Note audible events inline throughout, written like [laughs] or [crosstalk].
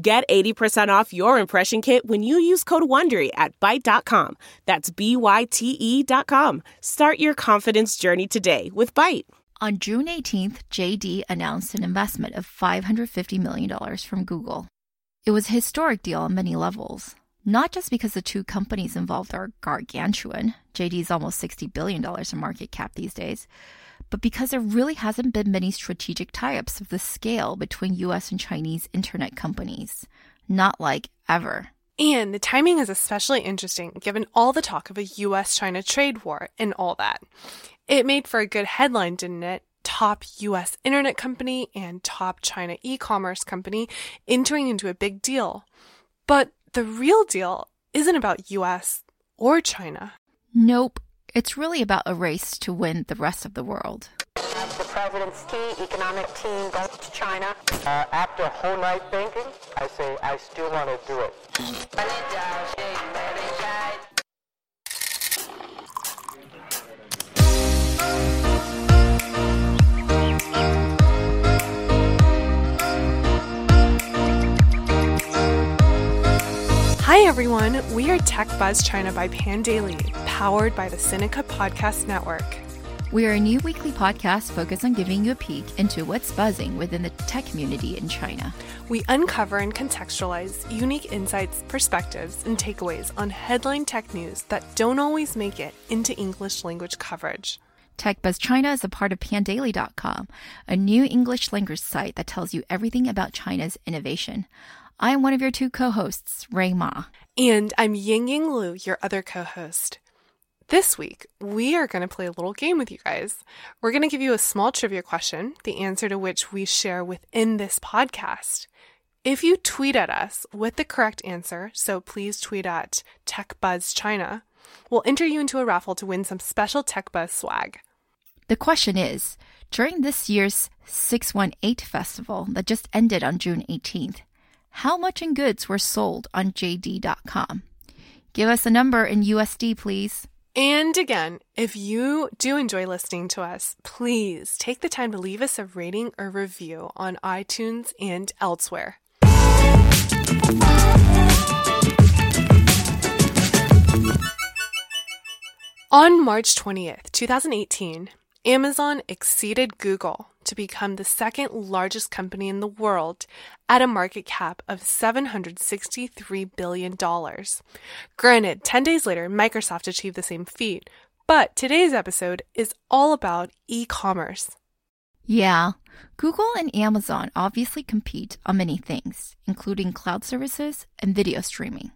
Get 80% off your impression kit when you use code WONDERY at Byte.com. That's B-Y-T-E dot com. Start your confidence journey today with Byte. On June 18th, JD announced an investment of $550 million from Google. It was a historic deal on many levels, not just because the two companies involved are gargantuan, JD's almost $60 billion in market cap these days, but because there really hasn't been many strategic tie ups of this scale between US and Chinese internet companies. Not like ever. And the timing is especially interesting given all the talk of a US China trade war and all that. It made for a good headline, didn't it? Top US internet company and top China e commerce company entering into a big deal. But the real deal isn't about US or China. Nope. It's really about a race to win the rest of the world. The president's key economic team goes to China. Uh, after a whole night thinking, I say I still want to do it. Hi everyone, we are Tech Buzz China by Pandaily, powered by the Sinica Podcast Network. We are a new weekly podcast focused on giving you a peek into what's buzzing within the tech community in China. We uncover and contextualize unique insights, perspectives, and takeaways on headline tech news that don't always make it into English language coverage. TechBuzz China is a part of pandaily.com, a new English language site that tells you everything about China's innovation. I am one of your two co-hosts, Rui Ma. And I'm Ying Ying Lu, your other co host. This week, we are going to play a little game with you guys. We're going to give you a small trivia question, the answer to which we share within this podcast. If you tweet at us with the correct answer, so please tweet at TechBuzzChina, we'll enter you into a raffle to win some special TechBuzz swag. The question is, during this year's 618 festival that just ended on June 18th, how much in goods were sold on JD.com? Give us a number in USD, please. And again, if you do enjoy listening to us, please take the time to leave us a rating or review on iTunes and elsewhere. On March 20th, 2018, Amazon exceeded Google to become the second largest company in the world at a market cap of $763 billion. Granted, 10 days later, Microsoft achieved the same feat, but today's episode is all about e commerce. Yeah, Google and Amazon obviously compete on many things, including cloud services and video streaming.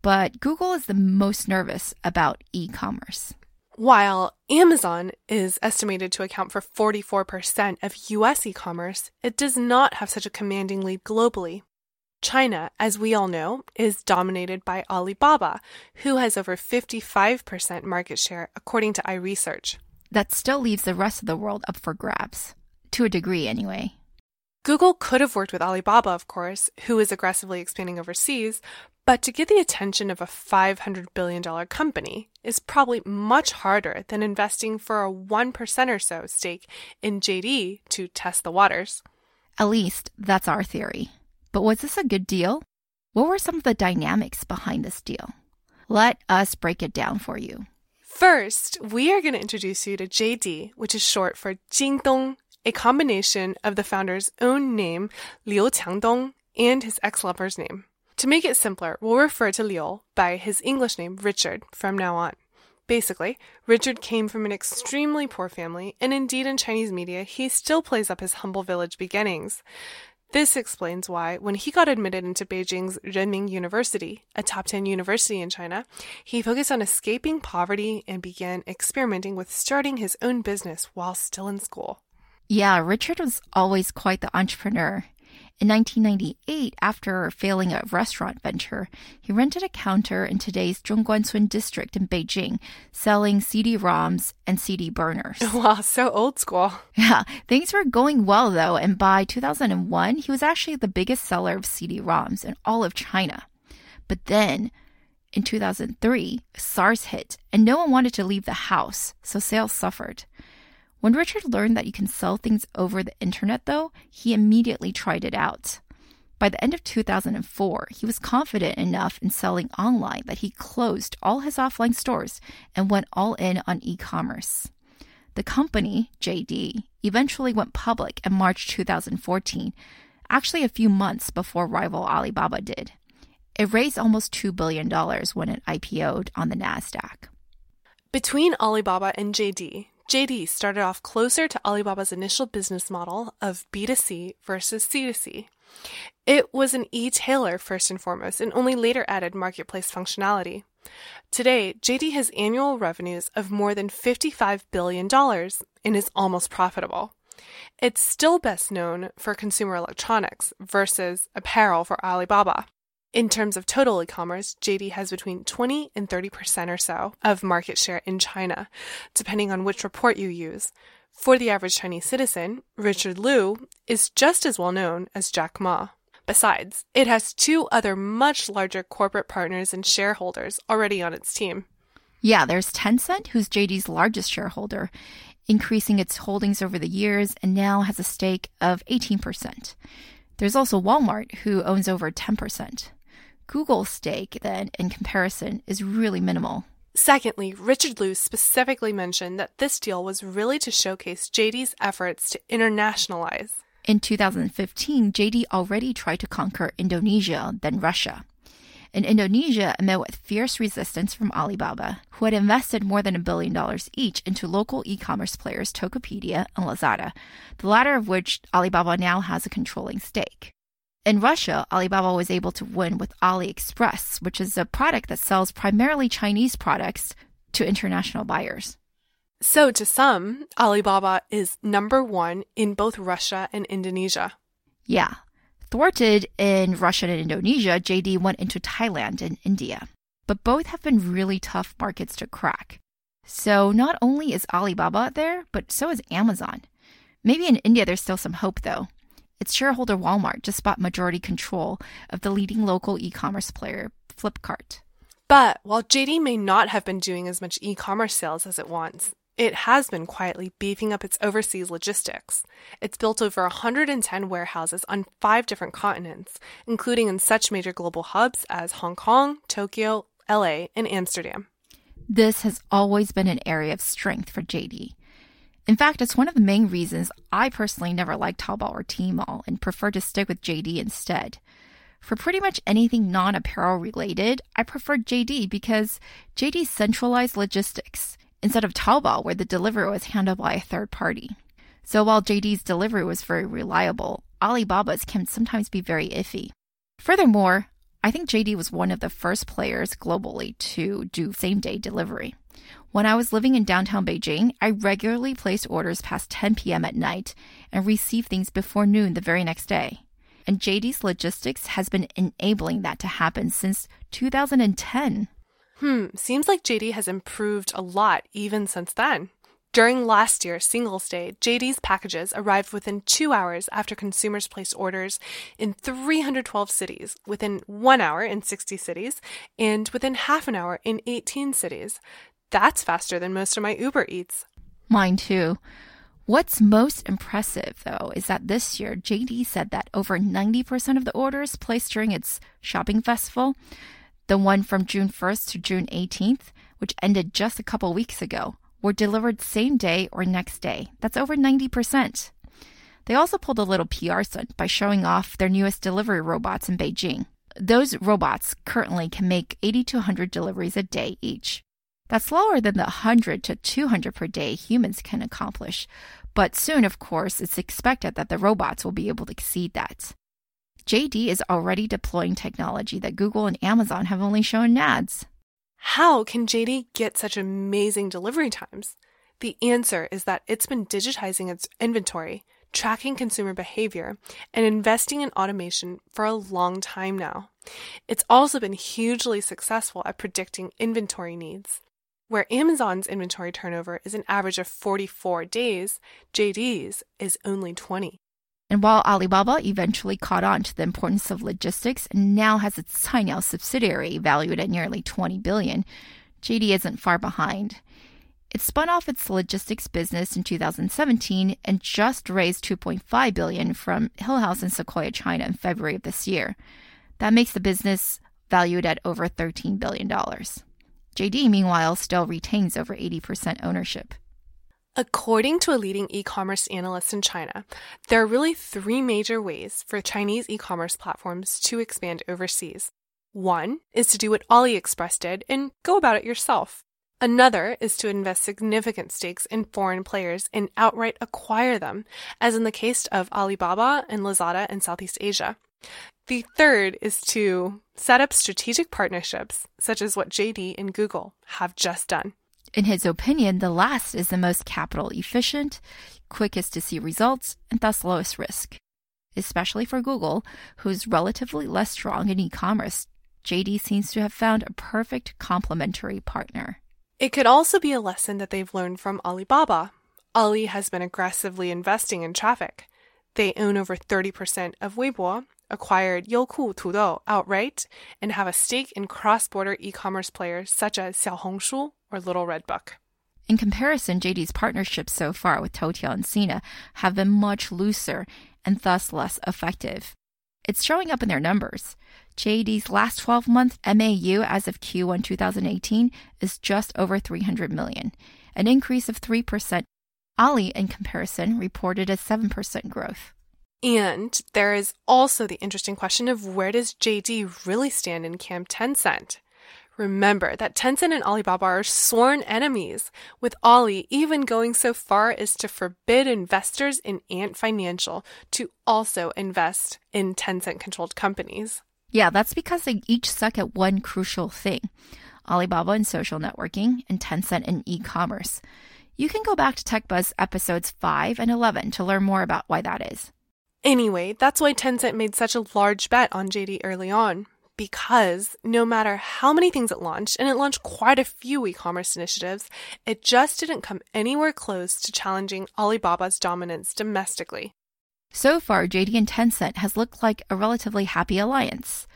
But Google is the most nervous about e commerce. While Amazon is estimated to account for 44% of US e commerce, it does not have such a commanding lead globally. China, as we all know, is dominated by Alibaba, who has over 55% market share, according to iResearch. That still leaves the rest of the world up for grabs, to a degree anyway. Google could have worked with Alibaba, of course, who is aggressively expanding overseas, but to get the attention of a $500 billion company is probably much harder than investing for a 1% or so stake in JD to test the waters. At least that's our theory. But was this a good deal? What were some of the dynamics behind this deal? Let us break it down for you. First, we are going to introduce you to JD, which is short for Jingdong, a combination of the founder's own name, Liu Qiangdong, and his ex-lover's name. To make it simpler, we'll refer to Liu by his English name, Richard, from now on. Basically, Richard came from an extremely poor family, and indeed in Chinese media, he still plays up his humble village beginnings. This explains why, when he got admitted into Beijing's Renmin University, a top 10 university in China, he focused on escaping poverty and began experimenting with starting his own business while still in school. Yeah, Richard was always quite the entrepreneur. In 1998, after failing a restaurant venture, he rented a counter in today's Zhongguancun district in Beijing, selling CD-ROMs and CD burners. [laughs] Wow, so old school. Yeah, things were going well though, and by 2001, he was actually the biggest seller of CD-ROMs in all of China. But then, in 2003, SARS hit, and no one wanted to leave the house, so sales suffered. When Richard learned that you can sell things over the internet, though, he immediately tried it out. By the end of 2004, he was confident enough in selling online that he closed all his offline stores and went all in on e commerce. The company, JD, eventually went public in March 2014, actually a few months before rival Alibaba did. It raised almost $2 billion when it IPO'd on the NASDAQ. Between Alibaba and JD, JD started off closer to Alibaba's initial business model of B2C versus C2C. It was an e-tailer first and foremost and only later added marketplace functionality. Today, JD has annual revenues of more than $55 billion and is almost profitable. It's still best known for consumer electronics versus apparel for Alibaba. In terms of total e commerce, JD has between 20 and 30% or so of market share in China, depending on which report you use. For the average Chinese citizen, Richard Liu is just as well known as Jack Ma. Besides, it has two other much larger corporate partners and shareholders already on its team. Yeah, there's Tencent, who's JD's largest shareholder, increasing its holdings over the years and now has a stake of 18%. There's also Walmart, who owns over 10%. Google's stake, then, in comparison, is really minimal. Secondly, Richard Liu specifically mentioned that this deal was really to showcase JD's efforts to internationalize. In 2015, JD already tried to conquer Indonesia, then Russia. In Indonesia, met with fierce resistance from Alibaba, who had invested more than a billion dollars each into local e commerce players Tokopedia and Lazada, the latter of which Alibaba now has a controlling stake. In Russia, Alibaba was able to win with AliExpress, which is a product that sells primarily Chinese products to international buyers. So, to some, Alibaba is number one in both Russia and Indonesia. Yeah. Thwarted in Russia and Indonesia, JD went into Thailand and India. But both have been really tough markets to crack. So, not only is Alibaba there, but so is Amazon. Maybe in India there's still some hope, though. Its shareholder Walmart just bought majority control of the leading local e commerce player, Flipkart. But while JD may not have been doing as much e commerce sales as it wants, it has been quietly beefing up its overseas logistics. It's built over 110 warehouses on five different continents, including in such major global hubs as Hong Kong, Tokyo, LA, and Amsterdam. This has always been an area of strength for JD. In fact, it's one of the main reasons I personally never liked Taobao or Tmall and prefer to stick with JD instead. For pretty much anything non apparel related, I prefer JD because JD centralized logistics instead of Taobao, where the delivery was handled by a third party. So while JD's delivery was very reliable, Alibaba's can sometimes be very iffy. Furthermore, I think JD was one of the first players globally to do same day delivery. When I was living in downtown Beijing, I regularly placed orders past 10 p.m. at night and received things before noon the very next day. And JD's logistics has been enabling that to happen since 2010. Hmm, seems like JD has improved a lot even since then. During last year's Singles Day, JD's packages arrived within two hours after consumers placed orders in 312 cities, within one hour in 60 cities, and within half an hour in 18 cities. That's faster than most of my Uber Eats. Mine too. What's most impressive, though, is that this year JD said that over 90% of the orders placed during its shopping festival, the one from June 1st to June 18th, which ended just a couple weeks ago, were delivered same day or next day. That's over 90%. They also pulled a little PR stunt by showing off their newest delivery robots in Beijing. Those robots currently can make 80 to 100 deliveries a day each. That's lower than the 100 to 200 per day humans can accomplish. But soon, of course, it's expected that the robots will be able to exceed that. JD is already deploying technology that Google and Amazon have only shown ads. How can JD get such amazing delivery times? The answer is that it's been digitizing its inventory, tracking consumer behavior, and investing in automation for a long time now. It's also been hugely successful at predicting inventory needs. Where Amazon's inventory turnover is an average of 44 days, JD's is only 20. And while Alibaba eventually caught on to the importance of logistics and now has its Cainiao subsidiary valued at nearly 20 billion, JD isn't far behind. It spun off its logistics business in 2017 and just raised 2.5 billion from Hillhouse in Sequoia, China in February of this year. That makes the business valued at over $13 billion. JD, meanwhile, still retains over 80% ownership. According to a leading e commerce analyst in China, there are really three major ways for Chinese e commerce platforms to expand overseas. One is to do what AliExpress did and go about it yourself. Another is to invest significant stakes in foreign players and outright acquire them, as in the case of Alibaba and Lazada in Southeast Asia. The third is to set up strategic partnerships, such as what JD and Google have just done. In his opinion, the last is the most capital efficient, quickest to see results, and thus lowest risk. Especially for Google, who's relatively less strong in e commerce, JD seems to have found a perfect complementary partner. It could also be a lesson that they've learned from Alibaba. Ali has been aggressively investing in traffic. They own over 30% of Weibo, acquired Youku Tudou outright, and have a stake in cross border e commerce players such as Xiaohongshu or Little Red Book. In comparison, JD's partnerships so far with Toutiao and Sina have been much looser and thus less effective. It's showing up in their numbers. JD's last 12 month MAU as of Q1 2018 is just over 300 million, an increase of 3%. Ali, in comparison, reported a 7% growth. And there is also the interesting question of where does JD really stand in Camp Tencent? Remember that Tencent and Alibaba are sworn enemies, with Ali even going so far as to forbid investors in Ant Financial to also invest in Tencent controlled companies. Yeah, that's because they each suck at one crucial thing Alibaba in social networking and Tencent in e commerce. You can go back to TechBuzz episodes 5 and 11 to learn more about why that is. Anyway, that's why Tencent made such a large bet on JD early on. Because no matter how many things it launched, and it launched quite a few e commerce initiatives, it just didn't come anywhere close to challenging Alibaba's dominance domestically. So far, JD and Tencent has looked like a relatively happy alliance.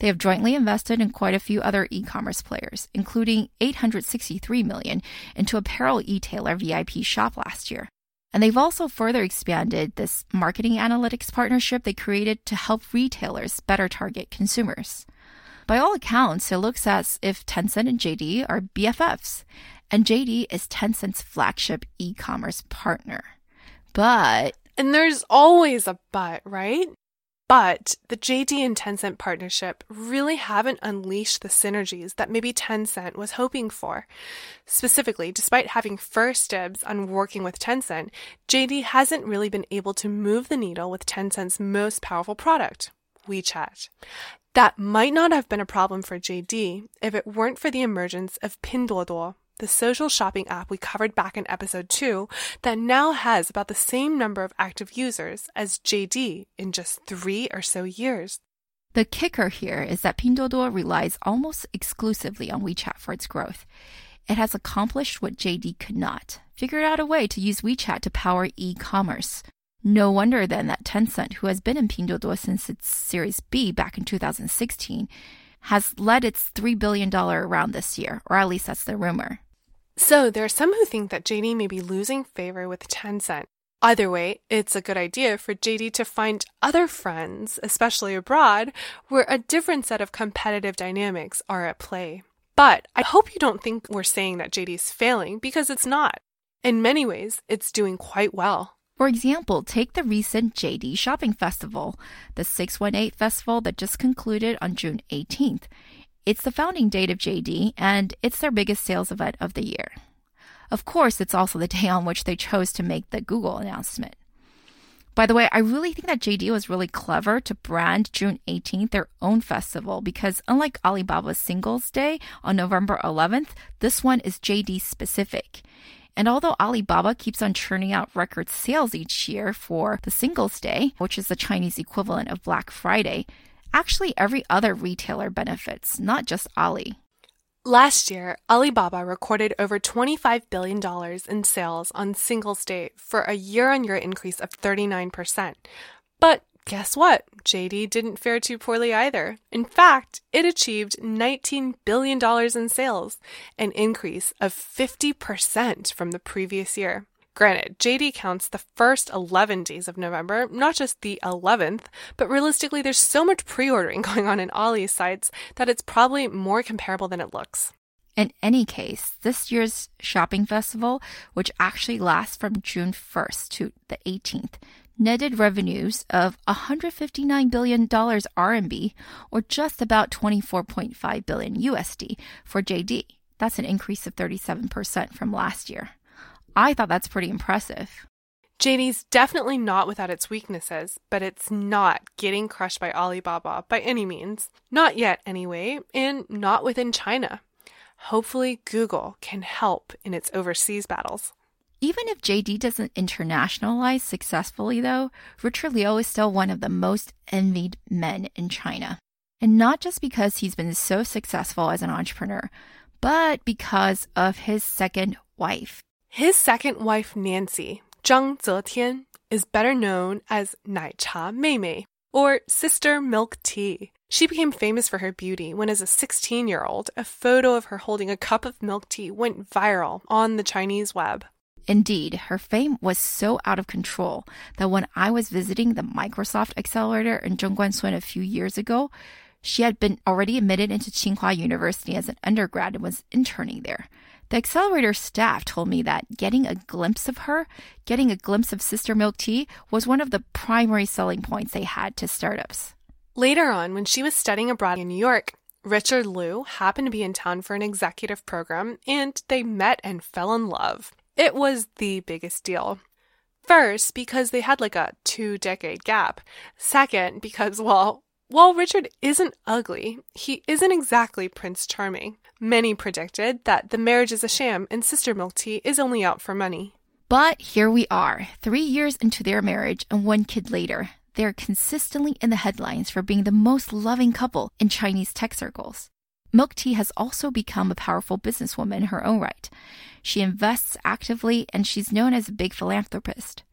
They have jointly invested in quite a few other e-commerce players, including 863 million into apparel e-tailer VIP Shop last year. And they've also further expanded this marketing analytics partnership they created to help retailers better target consumers. By all accounts, it looks as if Tencent and JD are BFFs, and JD is Tencent's flagship e-commerce partner. But and there's always a but, right? But the JD and Tencent partnership really haven't unleashed the synergies that maybe Tencent was hoping for. Specifically, despite having first dibs on working with Tencent, JD hasn't really been able to move the needle with Tencent's most powerful product, WeChat. That might not have been a problem for JD if it weren't for the emergence of Pinduoduo, the social shopping app we covered back in episode 2 that now has about the same number of active users as JD in just three or so years. The kicker here is that Pinduoduo relies almost exclusively on WeChat for its growth. It has accomplished what JD could not, figured out a way to use WeChat to power e-commerce. No wonder then that Tencent, who has been in Pinduoduo since its Series B back in 2016, has led its $3 billion round this year, or at least that's the rumor. So there are some who think that JD may be losing favor with Tencent. Either way, it's a good idea for JD to find other friends, especially abroad, where a different set of competitive dynamics are at play. But I hope you don't think we're saying that JD is failing because it's not. In many ways, it's doing quite well. For example, take the recent JD Shopping Festival, the 618 festival that just concluded on June 18th. It's the founding date of JD, and it's their biggest sales event of the year. Of course, it's also the [laughs] day on which they chose to make the Google announcement. By the way, I really think that JD was really clever to brand June 18th their own festival because unlike Alibaba's Singles Day on November 11th, this one is JD specific. And although Alibaba keeps on churning out record sales each year for the Singles Day, which is the Chinese equivalent of Black Friday, actually every other retailer benefits, not just Ali. Last year, Alibaba recorded over $25 billion in sales on Singles Day for a year on year increase of 39%. But guess what? JD didn't fare too poorly either. In fact, it achieved $19 billion in sales, an increase of 50% from the previous year. Granted, JD counts the first 11 days of November, not just the 11th, but realistically, there's so much pre ordering [laughs] going on in all these sites that it's probably more comparable than it looks. In any case, this year's shopping festival, which actually lasts from June 1st to the 18th, netted revenues of $159 billion RMB, or just about 24.5 billion USD for JD. That's an increase of 37% from last year. I thought that's pretty impressive. JD's definitely not without its weaknesses, but it's not getting crushed by Alibaba by any means. Not yet, anyway, and not within China. Hopefully, Google can help in its overseas battles. Even if JD doesn't internationalize successfully, though, Richard Liu is still one of the most envied men in China. And not just because he's been so successful as an entrepreneur, but because of his second wife. His second wife, Nancy, Zhang Zetian, is better known as Nai Cha Mei Mei, or Sister Milk Tea. She became famous for her beauty when, as a 16 year old, a photo of her holding a cup of milk tea went viral on the Chinese web. Indeed, her fame was so out of control that when I was visiting the Microsoft Accelerator in Zhongguancun a few years ago, she had been already admitted into Tsinghua University as an undergrad and was interning there. The accelerator staff told me that getting a glimpse of her, getting a glimpse of Sister Milk Tea, was one of the primary selling points they had to startups. Later on, when she was studying abroad in New York, Richard Liu happened to be in town for an executive program and they met and fell in love. It was the biggest deal. First, because they had like a two decade gap. Second, because, well, while Richard isn't ugly, he isn't exactly Prince Charming. Many predicted that the marriage is a sham and Sister Milk Tea is only out for money. But here we are, three years into their marriage and one kid later. They're consistently in the headlines for being the most loving couple in Chinese tech circles. Milk Tea has also become a powerful businesswoman in her own right. She invests actively and she's known as a big philanthropist.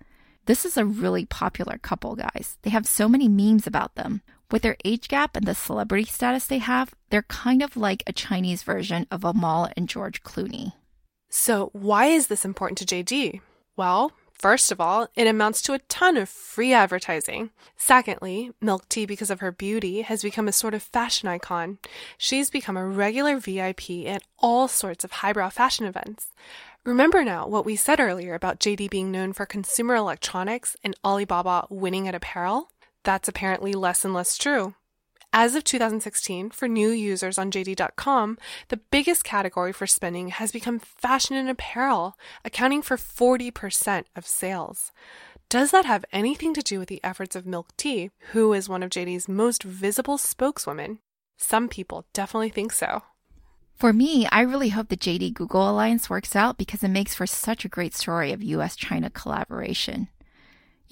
This is a really popular couple, guys. They have so many memes about them. With their age gap and the celebrity status they have, they're kind of like a Chinese version of Amal and George Clooney. So, why is this important to JD? Well, First of all, it amounts to a ton of free advertising. Secondly, Milk Tea, because of her beauty, has become a sort of fashion icon. She's become a regular VIP at all sorts of highbrow fashion events. Remember now what we said earlier about JD being known for consumer electronics and Alibaba winning at apparel? That's apparently less and less true. As of 2016, for new users on JD.com, the biggest category for spending has become fashion and apparel, accounting for 40% of sales. Does that have anything to do with the efforts of Milk Tea, who is one of JD's most visible spokeswomen? Some people definitely think so. For me, I really hope the JD Google alliance works out because it makes for such a great story of US China collaboration.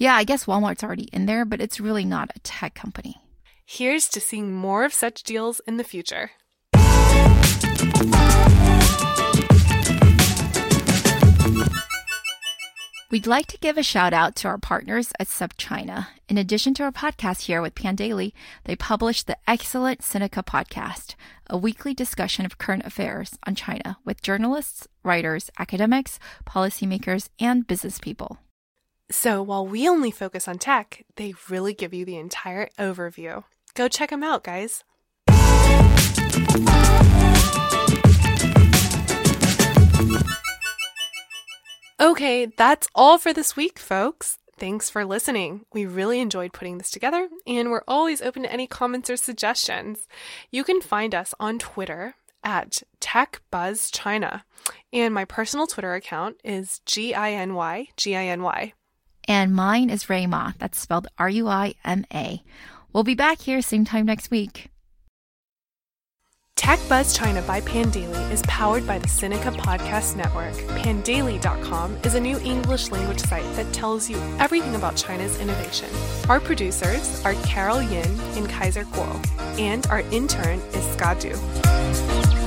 Yeah, I guess Walmart's already in there, but it's really not a tech company. Here's to seeing more of such deals in the future. We'd like to give a shout out to our partners at SupChina. In addition to our podcast here with Pandaily, they publish the excellent Sinica podcast, a weekly discussion of current affairs on China with journalists, writers, academics, policymakers, and business people. So while we only focus on tech, they really give you the entire overview. Go check them out, guys. Okay, that's all for this week, folks. Thanks for listening. We really enjoyed putting this together, and we're always open to any comments or suggestions. You can find us on Twitter at TechBuzzChina, and my personal Twitter account is G I N Y G I N Y. And mine is Ruima. That's spelled R U I M A. We'll be back here same time next week. Tech Buzz China by Pandaily is powered by the Sinica Podcast Network. Pandaily.com is a new English language site that tells you everything about China's innovation. Our producers are Carol Yin and Kaiser Kuo, and our intern is Skadu.